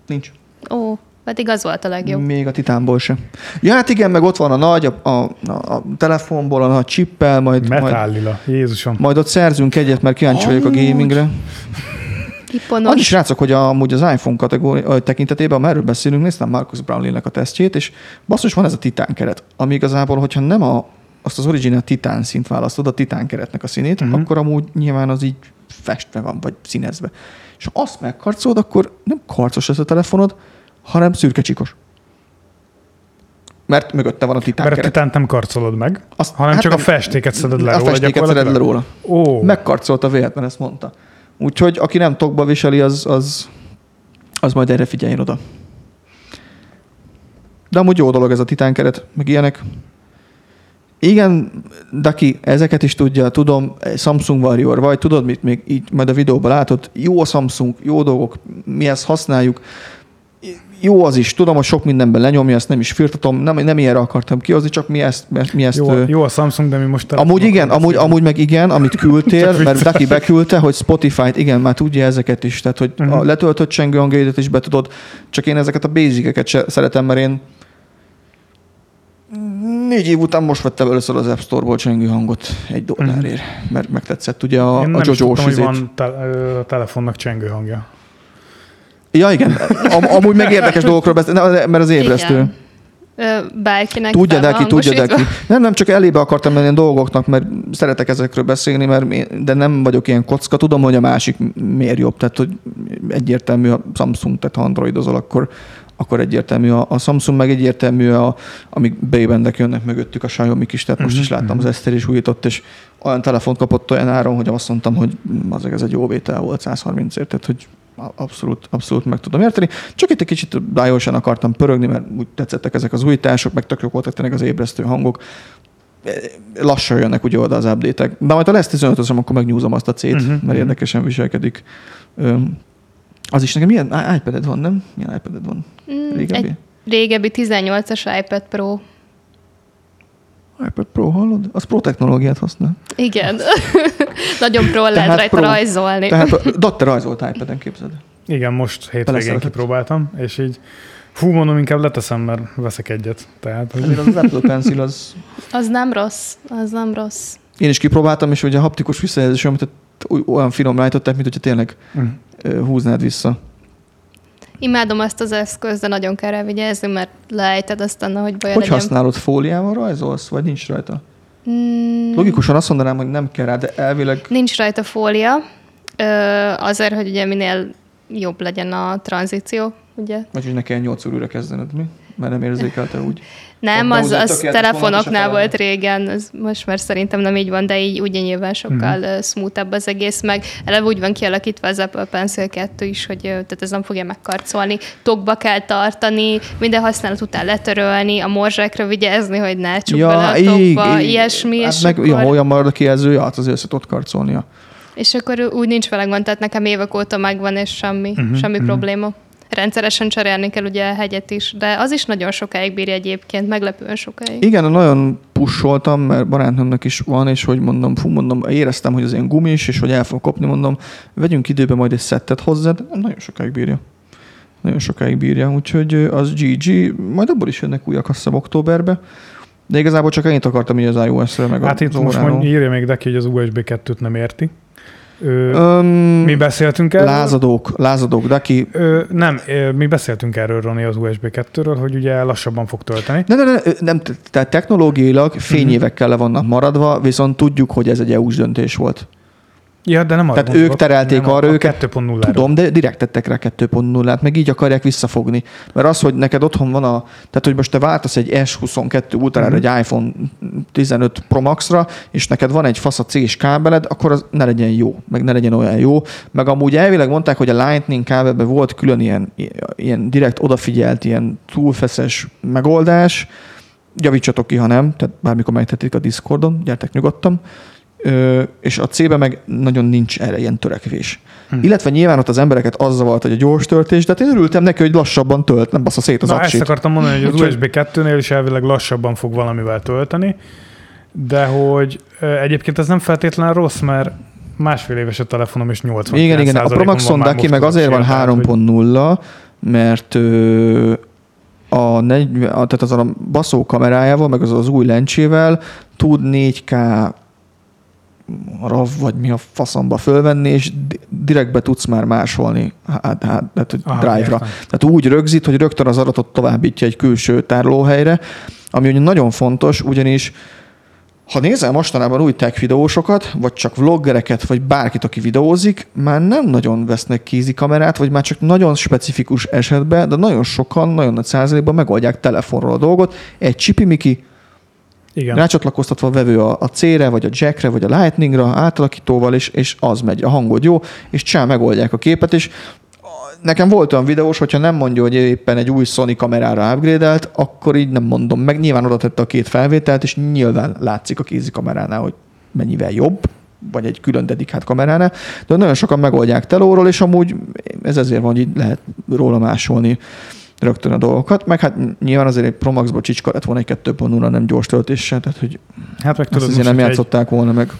Nincs. Ó, pedig az volt a legjobb. Még a titánból se. Ja, hát igen, meg ott van a nagy, a, a, a telefonból, a nagy chippel, majd, majd, Metál lila. Jézusom. majd ott szerzünk egyet, mert kíváncsi vagyok a gamingre. Annyi Iponos. srácok, hogy amúgy az iPhone kategória tekintetében, erről beszélünk, néztem Marcus Brownlee-nek a tesztjét, és basszus van ez a titán keret, ami igazából, hogyha nem a, azt az original titán szint választod, a titán keretnek a színét, uh-huh. akkor amúgy nyilván az így festve van, vagy színezve. És ha azt megkarcolod, akkor nem karcos lesz a telefonod, hanem szürke csikos. Mert mögötte van a titán Mert a titánt nem karcolod meg, Azt- hanem hát csak a nem- festéket szeded le a róla. festéket szeded le róla. Ó, Megkarcolta véletlen, ezt mondta. Úgyhogy aki nem tokba viseli, az, az, az majd erre figyeljen oda. De amúgy jó dolog ez a titánkeret, meg ilyenek. Igen, Daki, ezeket is tudja, tudom, Samsung Warrior vagy, tudod mit, még így majd a videóban látod, jó a Samsung, jó dolgok, mi ezt használjuk, jó az is, tudom, hogy sok mindenben lenyomja, ezt nem is firtatom, nem, nem ilyenre akartam kihozni, csak mi ezt, mi ezt jó, ö, jó a Samsung, de mi most... Amúgy igen, amúgy, amúgy meg igen, amit <laughs> küldtél, mert. Daki beküldte, hogy Spotify-t, igen, már tudja ezeket is, tehát hogy uh-huh. a Mhm. letöltött csengő hangjaidat is be tudod, csak én ezeket a basiceket se szeretem, mert én négy év után most vettem először az App Store-ból csengő hangot egy dollárért, mert megtetszett ugye a, Mhm. Én a nem is Jojo-s tudtam, hogy van te, telefonnak csengő hangja. Ja igen, Am, amúgy meg érdekes dolgokról beszél, mert az ébresztő. Igen. Bárkinek Tudja, Daki, van tudja, hangosítva. Daki. Nem, nem, csak elébe akartam menni a dolgoknak, mert szeretek ezekről beszélni, mert de nem vagyok ilyen kocka. Tudom, hogy a másik miért jobb. Tehát, hogy egyértelmű a Samsung, tehát ha androidozol, akkor, akkor egyértelmű a, a Samsung, meg egyértelmű, a, amik bébendek jönnek mögöttük a xiaomi is. Tehát most is Mhm, láttam, az Eszter is újított, és olyan telefont kapott olyan áron, hogy azt mondtam, hogy az ez egy jó vétel volt 130 ért, tehát hogy abszolút, abszolút meg tudom érteni. Csak itt egy kicsit diósan akartam pörögni, mert úgy tetszettek ezek az újítások, meg tök jók voltak tényleg az ébresztő hangok. Lassan jönnek ugye oda az update-ek. De majd ha lesz 15 os akkor megnyúzom azt a C-t, Mhm, mert mhm. érdekesen viselkedik. Öm, az is nekem milyen iPad-ed van, nem? Milyen iPad-ed van? Mm, Régebbi? egy régebbi 18-as iPad Pro. iPad Pro, hallod? Az Pro technológiát használ. Igen. <laughs> Nagyon pro lehet Tehát rajta pro. rajzolni. Tehát <laughs> Datte rajzolt iPad-en, képzeld. Igen, most hétvégén kipróbáltam, és így fú, mondom, inkább leteszem, mert veszek egyet. Tehát, hogy Azért az Apple Pencil az <laughs> Az nem rossz, az nem rossz. Én is kipróbáltam, és ugye a haptikus visszajelzés, amit olyan finom rájtották, mint hogyha tényleg Mm. húznád vissza. Imádom azt az eszközt, de nagyon kell rá vigyázni, mert lejted aztán, hogy baj Hogy legyen. használod? Fóliával rajzolsz, vagy nincs rajta? Mm, Logikusan azt mondanám, hogy nem kell rá, de elvileg Nincs rajta fólia, ö, azért, hogy ugye minél jobb legyen a tranzíció, ugye? vagy hogy ne kell 8 újra kezdened, mi? Mert nem érzékelte úgy. Nem, az, az telefonoknál volt régen, az most már szerintem nem így van, de így ugye nyilván sokkal Mhm. uh smoothabb az egész, meg eleve úgy van kialakítva az Apple Pencil 2 is, hogy tehát ez nem fogja megkarcolni, tokba kell tartani, minden használat után letörölni, a morzsákra vigyázni, hogy ne csuk bele a tokba, ilyesmi, hát és, meg, akkor, ja, olyan marad a kijelzője, hát azért össze tudod karcolnia. és akkor úgy nincs vele gond, tehát nekem évek óta megvan, és semmi, uh-huh, semmi uh-huh. probléma. Rendszeresen cserélni kell ugye a hegyet is, de az is nagyon sokáig bírja egyébként, meglepően sokáig. Igen, nagyon pusoltam, mert barátnőmnek is van, és hogy mondom, fú, mondom, éreztem, hogy az ilyen gumis, és hogy el fog kopni, mondom, vegyünk időbe majd egy szettet hozzád, nagyon sokáig bírja. Nagyon sokáig bírja, úgyhogy az GG, majd abból is jönnek újak, azt hiszem, októberbe. De igazából csak ennyit akartam így az iOS-ről, meg Hát a itt most óráról. mond, írja még Deki, hogy az USB 2-t nem érti. Ö, Öm, mi beszéltünk erről? lázadók, lázadók, de aki Ö, nem, mi beszéltünk erről, Roni, az USB 2-ről, hogy ugye lassabban fog tölteni. Ne, ne, ne, nem, tehát technológiailag fényévekkel le vannak maradva, viszont tudjuk, hogy ez egy EU-s döntés volt. Ja, de nem arra Tehát gondolok, ők terelték nem, arra a őket. 2.0-ra. Tudom, de direkt tettek rá 2.0-át, meg így akarják visszafogni. Mert az, hogy neked otthon van a, tehát hogy most te váltasz egy S22 ultrára, Mhm. egy iPhone 15 Pro Max-ra, és neked van egy fasz a C-s kábeled, akkor az ne legyen jó, meg ne legyen olyan jó. Meg amúgy elvileg mondták, hogy a Lightning kábelben volt külön ilyen, ilyen direkt odafigyelt, ilyen túlfeszes megoldás, javítsatok ki, ha nem, tehát bármikor megtetik a Discordon, gyertek nyugodtan, Ö, és a C-be meg nagyon nincs erre ilyen törekvés. Hm. Illetve nyilván ott az embereket az zavart, hogy a gyors töltés, de hát én örültem neki, hogy lassabban tölt, nem bassza szét az Na, ezt akartam mondani, hogy az USB 2-nél is elvileg lassabban fog valamivel tölteni, de hogy egyébként ez nem feltétlenül rossz, mert másfél éves a telefonom, és 80 Igen, igen, a Pro Maxon Daki meg azért van 3.0, mert ö, a, 40, a, tehát az a baszó kamerájával, meg az az új lencsével tud 4K RAV, vagy mi a faszomba fölvenni, és di- direkt be tudsz már másolni hát, hát, hát, Drive-ra. Tehát úgy rögzít, hogy rögtön az adatot továbbítja egy külső tárolóhelyre, ami ugye nagyon fontos, ugyanis ha nézel mostanában új tech videósokat, vagy csak vloggereket, vagy bárkit, aki videózik, már nem nagyon vesznek kézi kamerát, vagy már csak nagyon specifikus esetben, de nagyon sokan, nagyon nagy százalékban megoldják telefonról a dolgot. Egy csipimiki, Igen. rácsatlakoztatva a vevő a, a C-re, vagy a jackre, vagy a lightningra, átalakítóval, és, és az megy, a hangod jó, és csá, megoldják a képet, és nekem volt olyan videós, hogyha nem mondja, hogy éppen egy új Sony kamerára upgrade akkor így nem mondom meg. Nyilván oda tette a két felvételt, és nyilván látszik a kézi kameránál, hogy mennyivel jobb, vagy egy külön dedikált kameránál, de nagyon sokan megoldják telóról, és amúgy ez ezért van, hogy így lehet róla másolni rögtön a dolgokat, meg hát nyilván azért egy Pro Max-ból csicska lett volna egy 2.0, nem gyors töltéssel, tehát hogy Hát meg tudod, azért nem játszották volna meg.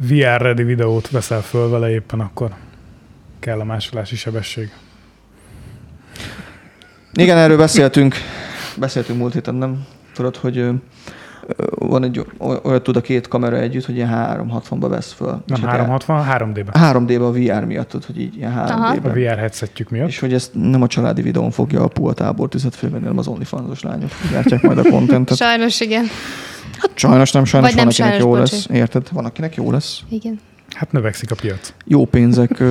egy VR-ready videót veszel föl vele éppen, akkor kell a másolási sebesség. Igen, erről beszéltünk, beszéltünk múlt héten, nem? Tudod, hogy van egy oly- olyat tud a két kamera együtt, hogy ilyen 360-ba vesz föl. Nem És hát 360, 3D-ben. 3D-ba a VR miatt, tudod, hogy így ilyen Aha. 3D-ben. A VR headsetjük miatt. És hogy ezt nem a családi videón fogja a Pua tábor tüzet fölvenni, hanem az OnlyFans-os lányok gyártják majd a kontentet. Sajnos igen. Sajnos nem, sajnos Vagy van, nem akinek sajnos, jó bocsi. lesz. Érted? Van, akinek jó lesz. Igen. Hát növekszik a piac. Jó pénzek,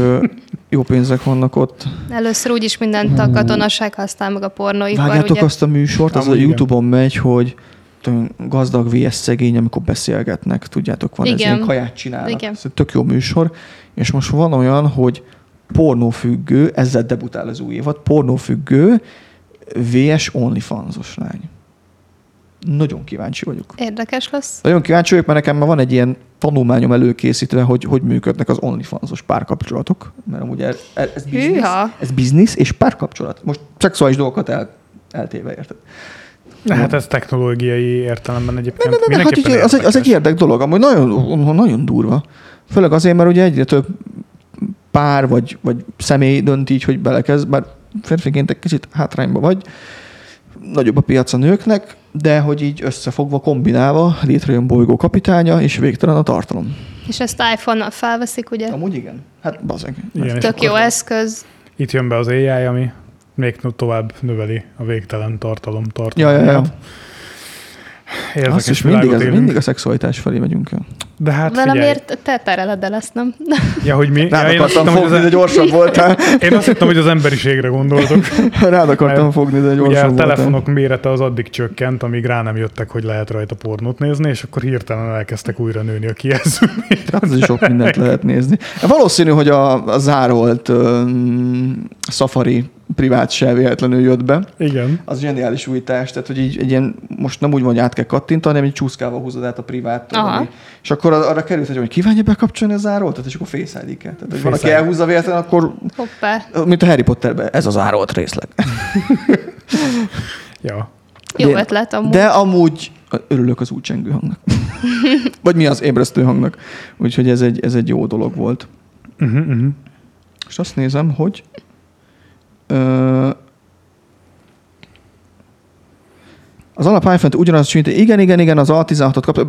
jó pénzek vannak ott. Először úgyis mindent a katonaság használ meg a pornóipar, Vágjátok ugye? azt a műsort, az a Amúgy. Youtube-on megy, hogy gazdag vs szegény, amikor beszélgetnek, tudjátok, van ez Igen. ilyen kaját csinálnak. Igen. Ez egy tök jó műsor, és most van olyan, hogy pornófüggő, ezzel debutál az új évad, pornófüggő vs OnlyFans-os lány. Nagyon kíváncsi vagyok. Érdekes lesz. Nagyon kíváncsi vagyok, mert nekem már van egy ilyen tanulmányom előkészítve, hogy hogy működnek az OnlyFans-os párkapcsolatok. Mert amúgy ez, ez, biznisz, ez biznisz és párkapcsolat. Most szexuális dolgokat el, eltéve, érted? De hát ez technológiai értelemben egyébként Ne, ne, ne, hát így, az, egy, az egy érdek dolog, amúgy nagyon, nagyon durva. Főleg azért, mert ugye egyre több pár vagy, vagy személy dönt így, hogy belekezd, bár férfiként egy kicsit hátrányba vagy, nagyobb a piac a nőknek, de hogy így összefogva, kombinálva létrejön bolygó kapitánya, és végtelen a tartalom. És ezt iPhone-nal felveszik, ugye? Amúgy igen. Hát bazeg. Igen, Tök jó eszköz. Itt jön be az AI, ami még tovább növeli a végtelen tartalom Ja, ja, ja. tartalmát. Érdekes Azt is mindig, élünk. mindig a szexualitás felé megyünk el. De hát. Valamiért te tereled el ezt, nem? <laughs> Ja, hogy mi? Rád Ja, én, azt akartam hittem, hogy fogni, de az, gyorsabb <laughs> voltál. én azt hittem, hogy az emberiségre gondoltok. <laughs> Rád akartam fogni, de Ugye a gyorsabb voltál. telefonok mérete az addig csökkent, amíg rá nem jöttek, hogy lehet rajta pornót nézni, és akkor hirtelen elkezdtek újra nőni a kijelző. Hát az is sok mindent lehet nézni. Valószínű, hogy a, a zárolt um, Safari privát se véletlenül jött be. Igen. Az zseniális újítás, tehát hogy így egy ilyen, most nem úgy van, hogy át kell kattintani, hanem egy csúszkával húzod át a privát. Ami, és akkor ar- arra került, hogy hogy kívánja bekapcsolni a zároltat, és akkor face id Tehát, hogy valaki Face ID. elhúzza véletlen, akkor, Hoppá. mint a Harry Potterben, ez az zárolt részleg. Ja. Jó De- ötlet amúgy. De amúgy örülök az úgy csengő hangnak. <laughs> Vagy mi az ébresztő hangnak. Úgyhogy ez egy, ez egy jó dolog volt. Uh-huh, uh-huh. És azt nézem, hogy az alap iPhone-t ugyanaz csinálta. Igen, igen, igen, az A16-ot kapta.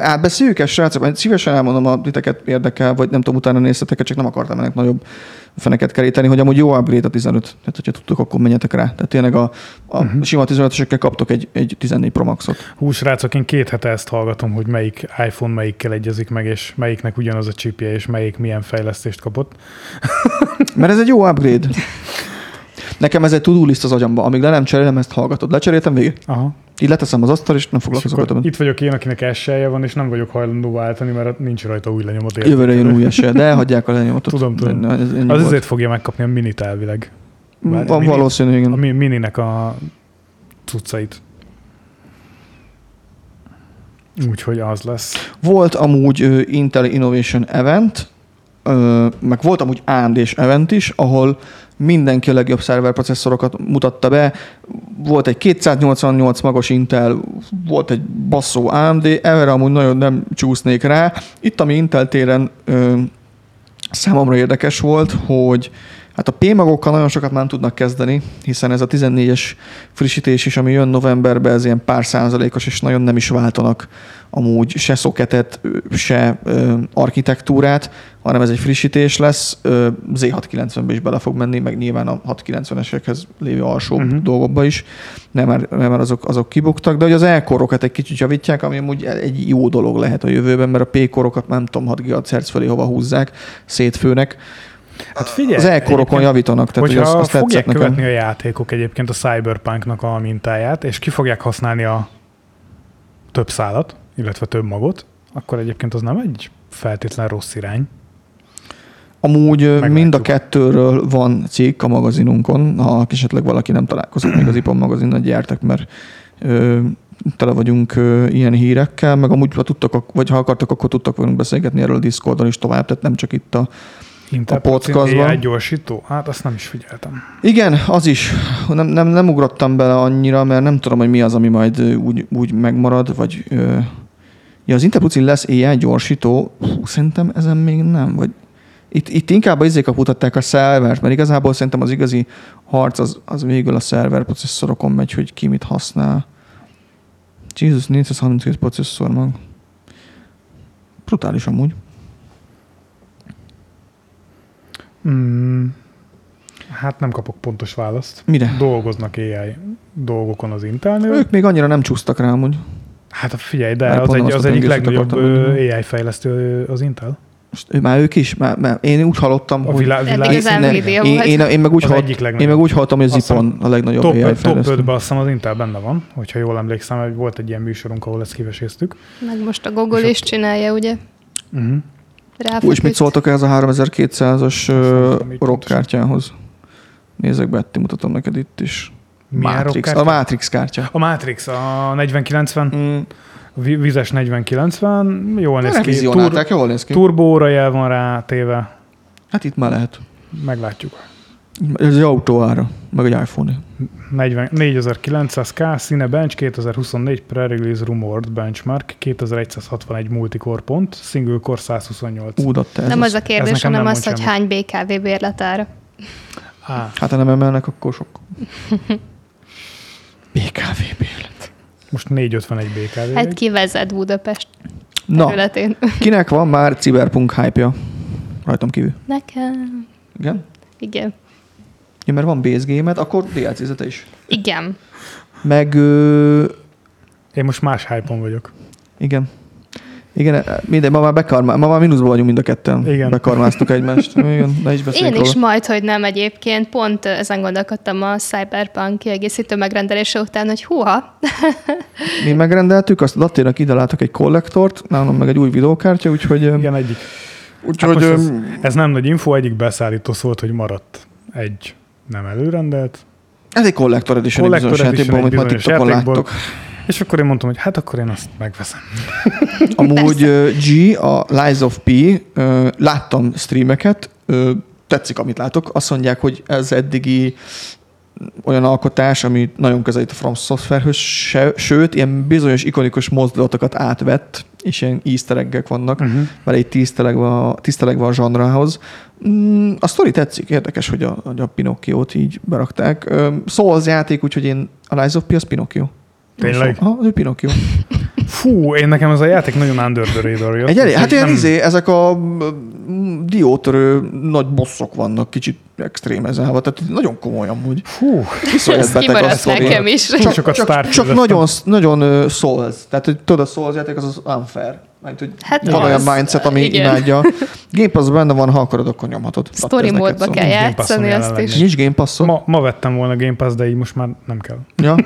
Átbeszéljük ezt, srácok? Majd Szívesen elmondom, a titeket érdekel, vagy nem tudom, utána néztetek, csak nem akartam ennek nagyobb feneket keríteni, hogy amúgy jó upgrade a 15. Tehát, hogyha tudtok, akkor menjetek rá. Tehát tényleg a, a uh-huh. sima 15-ösekkel kaptok egy, egy 14 Pro Max-ot. Hú, srácok, én két hete ezt hallgatom, hogy melyik iPhone melyikkel egyezik meg, és melyiknek ugyanaz a chipje, és melyik milyen fejlesztést kapott. Mert ez egy jó upgrade. <laughs> Nekem ez egy list az agyamba. Amíg le nem cserélem, ezt hallgatod. Lecseréltem végig? Aha. Így leteszem az asztal, és nem foglalkozok vele. itt vagyok én, akinek esselje van, és nem vagyok hajlandó váltani, mert nincs rajta új lenyomat. érted? Jövőre jön új esély, de hagyják a lenyomatot. Tudom, tudom. Ez ennyi Az azért fogja megkapni a minit elvileg. Várj, Van mini- valószínű, igen. A mi- mininek a cuccait. Úgyhogy az lesz. Volt amúgy ö, Intel Innovation Event, ö, meg volt amúgy AMD-s event is, ahol mindenki a legjobb szerverprocesszorokat mutatta be. Volt egy 288 magos Intel, volt egy basszó AMD, erre amúgy nagyon nem csúsznék rá. Itt, ami Intel téren ö, számomra érdekes volt, hogy hát a P-magokkal nagyon sokat már nem tudnak kezdeni, hiszen ez a 14-es frissítés is, ami jön novemberben, ez ilyen pár százalékos, és nagyon nem is váltanak amúgy se szoketet, se ö, architektúrát, hanem ez egy frissítés lesz. Ö, Z690-be is bele fog menni, meg nyilván a 690-esekhez lévő alsó uh-huh. dolgokba is, nem mert, nem mert azok, azok kibuktak, de hogy az E-korokat egy kicsit javítják, ami amúgy egy jó dolog lehet a jövőben, mert a P-korokat nem tudom, 6 GHz felé hova húzzák, szétfőnek. Hát figyelj, Az egyébként- javítanak, tehát hogy Hogyha az, az fogják tetszett nekem. követni a játékok egyébként a Cyberpunknak a mintáját, és ki fogják használni a több szálat, illetve több magot, akkor egyébként az nem egy feltétlen rossz irány. Amúgy Meglátjuk. mind a kettőről van cikk a magazinunkon, ha esetleg valaki nem találkozott még az IPON magazinnal, gyertek, mert ö, tele vagyunk ö, ilyen hírekkel, meg amúgy ha tudtak, ak- vagy ha akartak, akkor tudtak velünk beszélgetni erről a Discordon is tovább, tehát nem csak itt a... Podcastban. AI gyorsító? Hát azt nem is figyeltem. Igen, az is. Nem, nem, nem ugrottam bele annyira, mert nem tudom, hogy mi az, ami majd úgy, úgy megmarad, vagy... Ö, ja, az Intel Pucin lesz AI gyorsító, Hú, szerintem ezen még nem, vagy itt, itt inkább a izék mutatták a szervert, mert igazából szerintem az igazi harc az, az végül a szerver processzorokon megy, hogy ki mit használ. Jesus, 432 processzor mag. Brutális amúgy. Mm, hát nem kapok pontos választ. Mire? Dolgoznak AI dolgokon az Intelnél. Ők még annyira nem csúsztak rá amúgy. Hát figyelj, de az, egy, az egyik legnagyobb. AI fejlesztő az Intel. Most, ő- már ők is? Már, már, én úgy hallottam, A hogy... világ, Eddig világ az én, én, én, én, meg úgy egyik én meg úgy hallottam, hogy az Zipon a legnagyobb top, AI 5, top fejlesztő. 5-ben azt hiszem az Intel benne van, hogyha jól emlékszem, hogy volt egy ilyen műsorunk, ahol ezt kiveséztük. Meg most a Google is csinálja, ugye? Uh-huh. Úgy, Ráfeküdt. mit szóltok ehhez a 3200-as nem ö, tudom, így rockkártyához? Nézzek be, Etti, mutatom neked itt is. Milyen Matrix. rockkártya? A Matrix kártya. A Matrix, a 4090, Mm. vi- vizes 4090, jól néz ki. Tur- jól néz ki. Turbóra jel van rá téve, Hát itt már lehet. meglátjuk. Ez egy autó ára, meg egy iPhone. 40, 4900K, színe bench, 2024 pre-release rumored benchmark, 2161 multicore pont, single core 128. Údat te ez Nem az. az a kérdés, hanem nem az, hogy hány BKV bérletára. Á, Hát ha nem emelnek, akkor sok. <laughs> BKV bérlet. most 451 BKV. Hát ki vezet Budapest Na, területén? <laughs> kinek van már Cyberpunk hype-ja? Rajtam kívül. Nekem. Igen? Igen. Ja, mert van base game akkor DLC-zete is. Igen. Meg ö, Én most más hype vagyok. Igen. Igen, minden, ma már, bekarmá, ma már mínuszban vagyunk mind a ketten. Igen. Bekarmáztuk egymást. <laughs> Igen, ne is Én is róla. majd, hogy nem egyébként. Pont ezen gondolkodtam a Cyberpunk kiegészítő megrendelése után, hogy húha, Mi megrendeltük, azt Laténak ide látok egy kollektort, nálam meg egy új videókártya, úgyhogy... Igen, egyik. úgyhogy Hát ez, ez nem nagy info, egyik beszállító szólt, hogy maradt egy nem előrendelt, ez egy kollektor edition egy Collector bizonyos Edition játékból, egy amit ma láttok. és akkor én mondtam, hogy hát akkor én azt megveszem. <laughs> Amúgy G, a Lies of P, láttam streameket, tetszik, amit látok. Azt mondják, hogy ez eddigi olyan alkotás, ami nagyon közelít a From Softwarehöz, se, sőt, ilyen bizonyos ikonikus mozdulatokat átvett, és ilyen easter vannak, Uh-huh. vele így tisztelegve a, tisztelegve a zsanrához. Mm, a sztori tetszik, érdekes, hogy a, hogy a Pinocchio-t így berakták. Ö, Souls játék, úgyhogy én a Lies of P az Pinocchio. Tényleg? Aha, ő Pinocchio. <laughs> Fú, én nekem ez a játék nagyon under the radar jött. Egy elég, hát ilyen Nem- izé, ezek a mm, diótörő nagy bosszok vannak, kicsit extrémezálva, tehát nagyon komoly amúgy. Fú, ez beteg a kimaradt nekem is. Csak, Star csak Trek-eztem. nagyon, nagyon uh, Souls. Tehát, hogy tudod, a Souls játék az az unfair. Mert, hogy Hát van az, olyan mindset, ami igen. imádja. Game Pass benne van, ha akarod, akkor nyomhatod. Story módba kell Passon játszani azt is. Nincs Game Pass-od? ma, ma vettem volna Game Pass, de így most már nem kell. Ja. <laughs>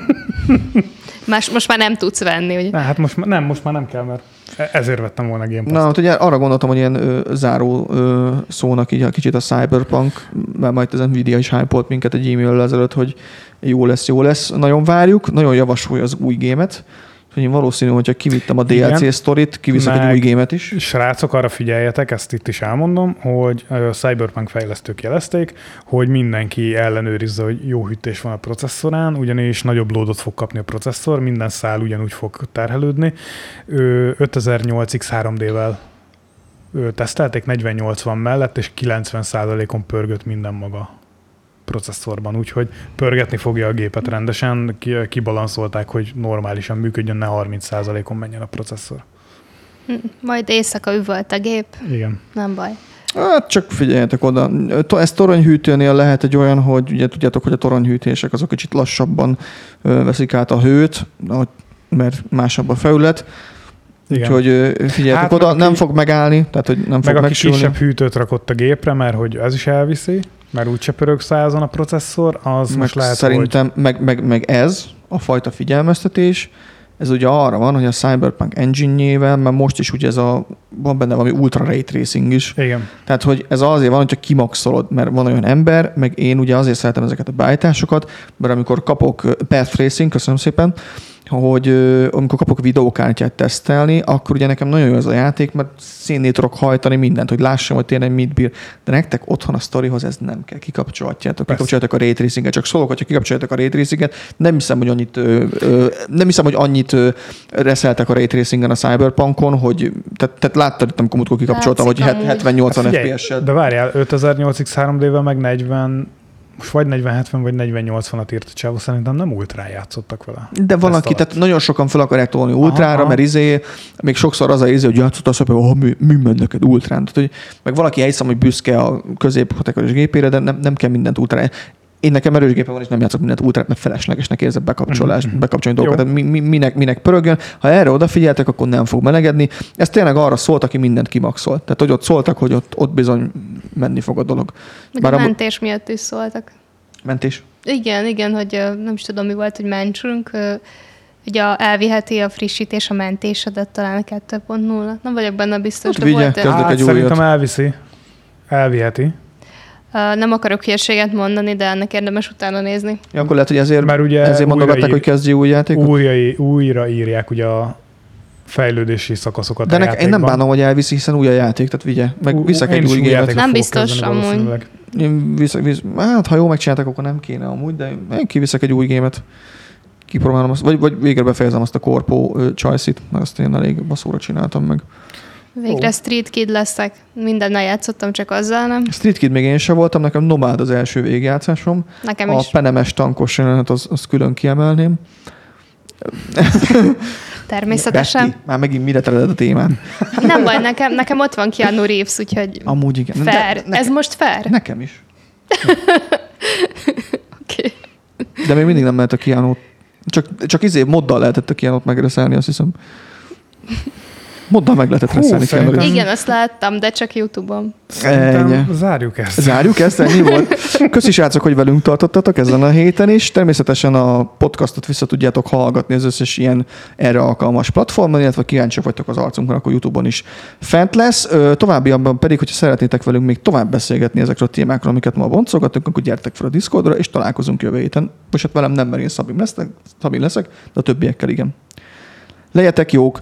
Más, most már nem tudsz venni, hogy Ne, hát most már, nem, most már nem kell, mert ezért vettem volna Game Pass. Na, hát ugye arra gondoltam, hogy ilyen ö, záró ö, szónak így a kicsit a Cyberpunk, mert majd az Nvidia is hype minket egy e-mail ezelőtt, hogy jó lesz, jó lesz. Nagyon várjuk, nagyon javasolja az új gémet. Hogy én valószínű, hogyha kivittem a Igen. DLC sztorit, kiviszek egy Meg- új gémet is. Srácok, arra figyeljetek, ezt itt is elmondom, hogy a Cyberpunk fejlesztők jelezték, hogy mindenki ellenőrizze, hogy jó hűtés van a processzorán, ugyanis nagyobb loadot fog kapni a processzor, minden szál ugyanúgy fog terhelődni. Ő 5008X 3D-vel ő tesztelték, 4080 mellett, és 90%-on pörgött minden maga processzorban, úgyhogy pörgetni fogja a gépet rendesen, ki- kibalanszolták, hogy normálisan működjön, ne 30%-on menjen a processzor. majd éjszaka üvölt a gép, Igen. nem baj. Hát csak figyeljetek oda. Ez toronyhűtőnél lehet egy olyan, hogy ugye tudjátok, hogy a toronyhűtések azok kicsit lassabban veszik át a hőt, mert másabb a felület. Igen. Úgyhogy figyeljetek Hát, oda, meg nem fog megállni, tehát hogy nem Meg fog aki megsülni. kisebb hűtőt rakott a gépre, mert hogy ez is elviszi, mert úgyse pörög százon a processzor, az meg most lehet, hogy szerintem, meg, meg, meg ez a fajta figyelmeztetés, ez ugye arra van, hogy a Cyberpunk engine-jével, mert most is ugye ez a, van benne valami ultra ray tracing is, igen, tehát, hogy ez azért van, hogyha kimaxolod, mert van olyan ember, meg én ugye azért szeretem ezeket a beállításokat, mert amikor kapok path tracing, köszönöm szépen, hogy ö, amikor kapok videókártyát tesztelni, akkor ugye nekem nagyon jó ez a játék, mert színné tudok hajtani mindent, hogy lássam, hogy tényleg mit bír. De nektek otthon a sztorihoz ez nem kell, kikapcsolhatjátok, Persze. kikapcsoljátok a ray tracinget, csak szólok, hogyha kikapcsoljátok a ray tracinget, nem hiszem, hogy annyit, ö, ö, nem hiszem, hogy annyit ö, reszeltek a ray tracingen a Cyberpunkon, hogy tehát, tehát láttad itt, amikor kikapcsoltam, hogy Látszik amúgy. 70-80 Figyelj, FPS-et. de várjál, 5008X 3D-vel meg 40, most vagy 40-70 vagy 40-80-at írt a csávó, szerintem nem ultrán játszottak vele. De van, Teszt aki, alatt. tehát nagyon sokan fel akarják tolni ultrára, aha. mert izé, még sokszor az a izé, hogy játszott azt, hogy oh, mi, mi megy neked ultrán. Tehát, hogy, meg valaki elhiszem, hogy büszke a középkategóriás gépére, de nem, nem kell mindent ultrán. Én nekem erős gépem van, és nem játszok mindent ultrát, mert feleslegesnek érzek bekapcsolás, Mhm. bekapcsolni dolgokat. Tehát mi, mi, minek, minek pörögjön. Ha erre odafigyeltek, akkor nem fog melegedni. Ez tényleg arra szólt, aki mindent kimaxol. Tehát, hogy ott szóltak, hogy ott, ott bizony menni fog a dolog. Meg Bár a mentés miatt is szóltak. Mentés. Igen, igen, hogy nem is tudom, mi volt, hogy mentsünk. Ugye a- elviheti a frissítés a mentésedet talán a 2.0. Nem vagyok benne biztos, Hát de vigye, volt. Hát egy szerintem újat. elviszi. Elviheti. Nem akarok hírséget mondani, de ennek érdemes utána nézni. Ja, akkor lehet, hogy ezért, Mert ugye ezért mondogatták, hogy kezdje új játékot. Újra, újra írják ugye a fejlődési szakaszokat De a nek, én nem bánom, hogy elviszi, hiszen új a játék, tehát vigye. Meg egy is új gémet. Nem biztos amúgy. valószínűleg. Én viszek, visz, hát ha jól megcsináltak, akkor nem kéne amúgy, de én kiviszek egy új gémet. Kipróbálom azt, vagy, vagy végre befejezem azt a korpó csajszit, mert azt én elég baszóra csináltam meg. Végre Street Kid leszek. Mindennel játszottam, csak azzal nem. Street Kid még én sem voltam, nekem nomád az első végigjátszásom. Nekem A is. penemes tankos jelenet, az, az külön kiemelném. <laughs> Természetesen. Betty, már megint mire tered a témán. <laughs> Nem baj, nekem, nekem ott van Keanu Reeves, úgyhogy Amúgy igen. De- fair. nekem, Ez most fair? nekem is. <laughs> Oké. De még mindig nem lehet a Keanu Csak, csak izé moddal lehetett a Kianot megreszelni, azt hiszem. Moddal meg lehetett reszelni szerintem-. Igen, azt láttam, de csak YouTube-on. Szerintem zárjuk ezt. Zárjuk ezt, ennyi volt. <laughs> Köszi srácok, hogy velünk tartottatok ezen a héten is. Természetesen a podcastot vissza tudjátok hallgatni az összes ilyen erre alkalmas platformon, illetve kíváncsiak vagytok az arcunkra, akkor YouTube-on is fent lesz. Továbbiakban pedig, hogyha szeretnétek velünk még tovább beszélgetni ezekről a témákról, amiket ma boncolgatunk, akkor gyertek fel a Discordra, és találkozunk jövő héten. Most hát velem nem, mert én Szabim leszek, Szabim leszek, de a többiekkel igen. Legyetek jók,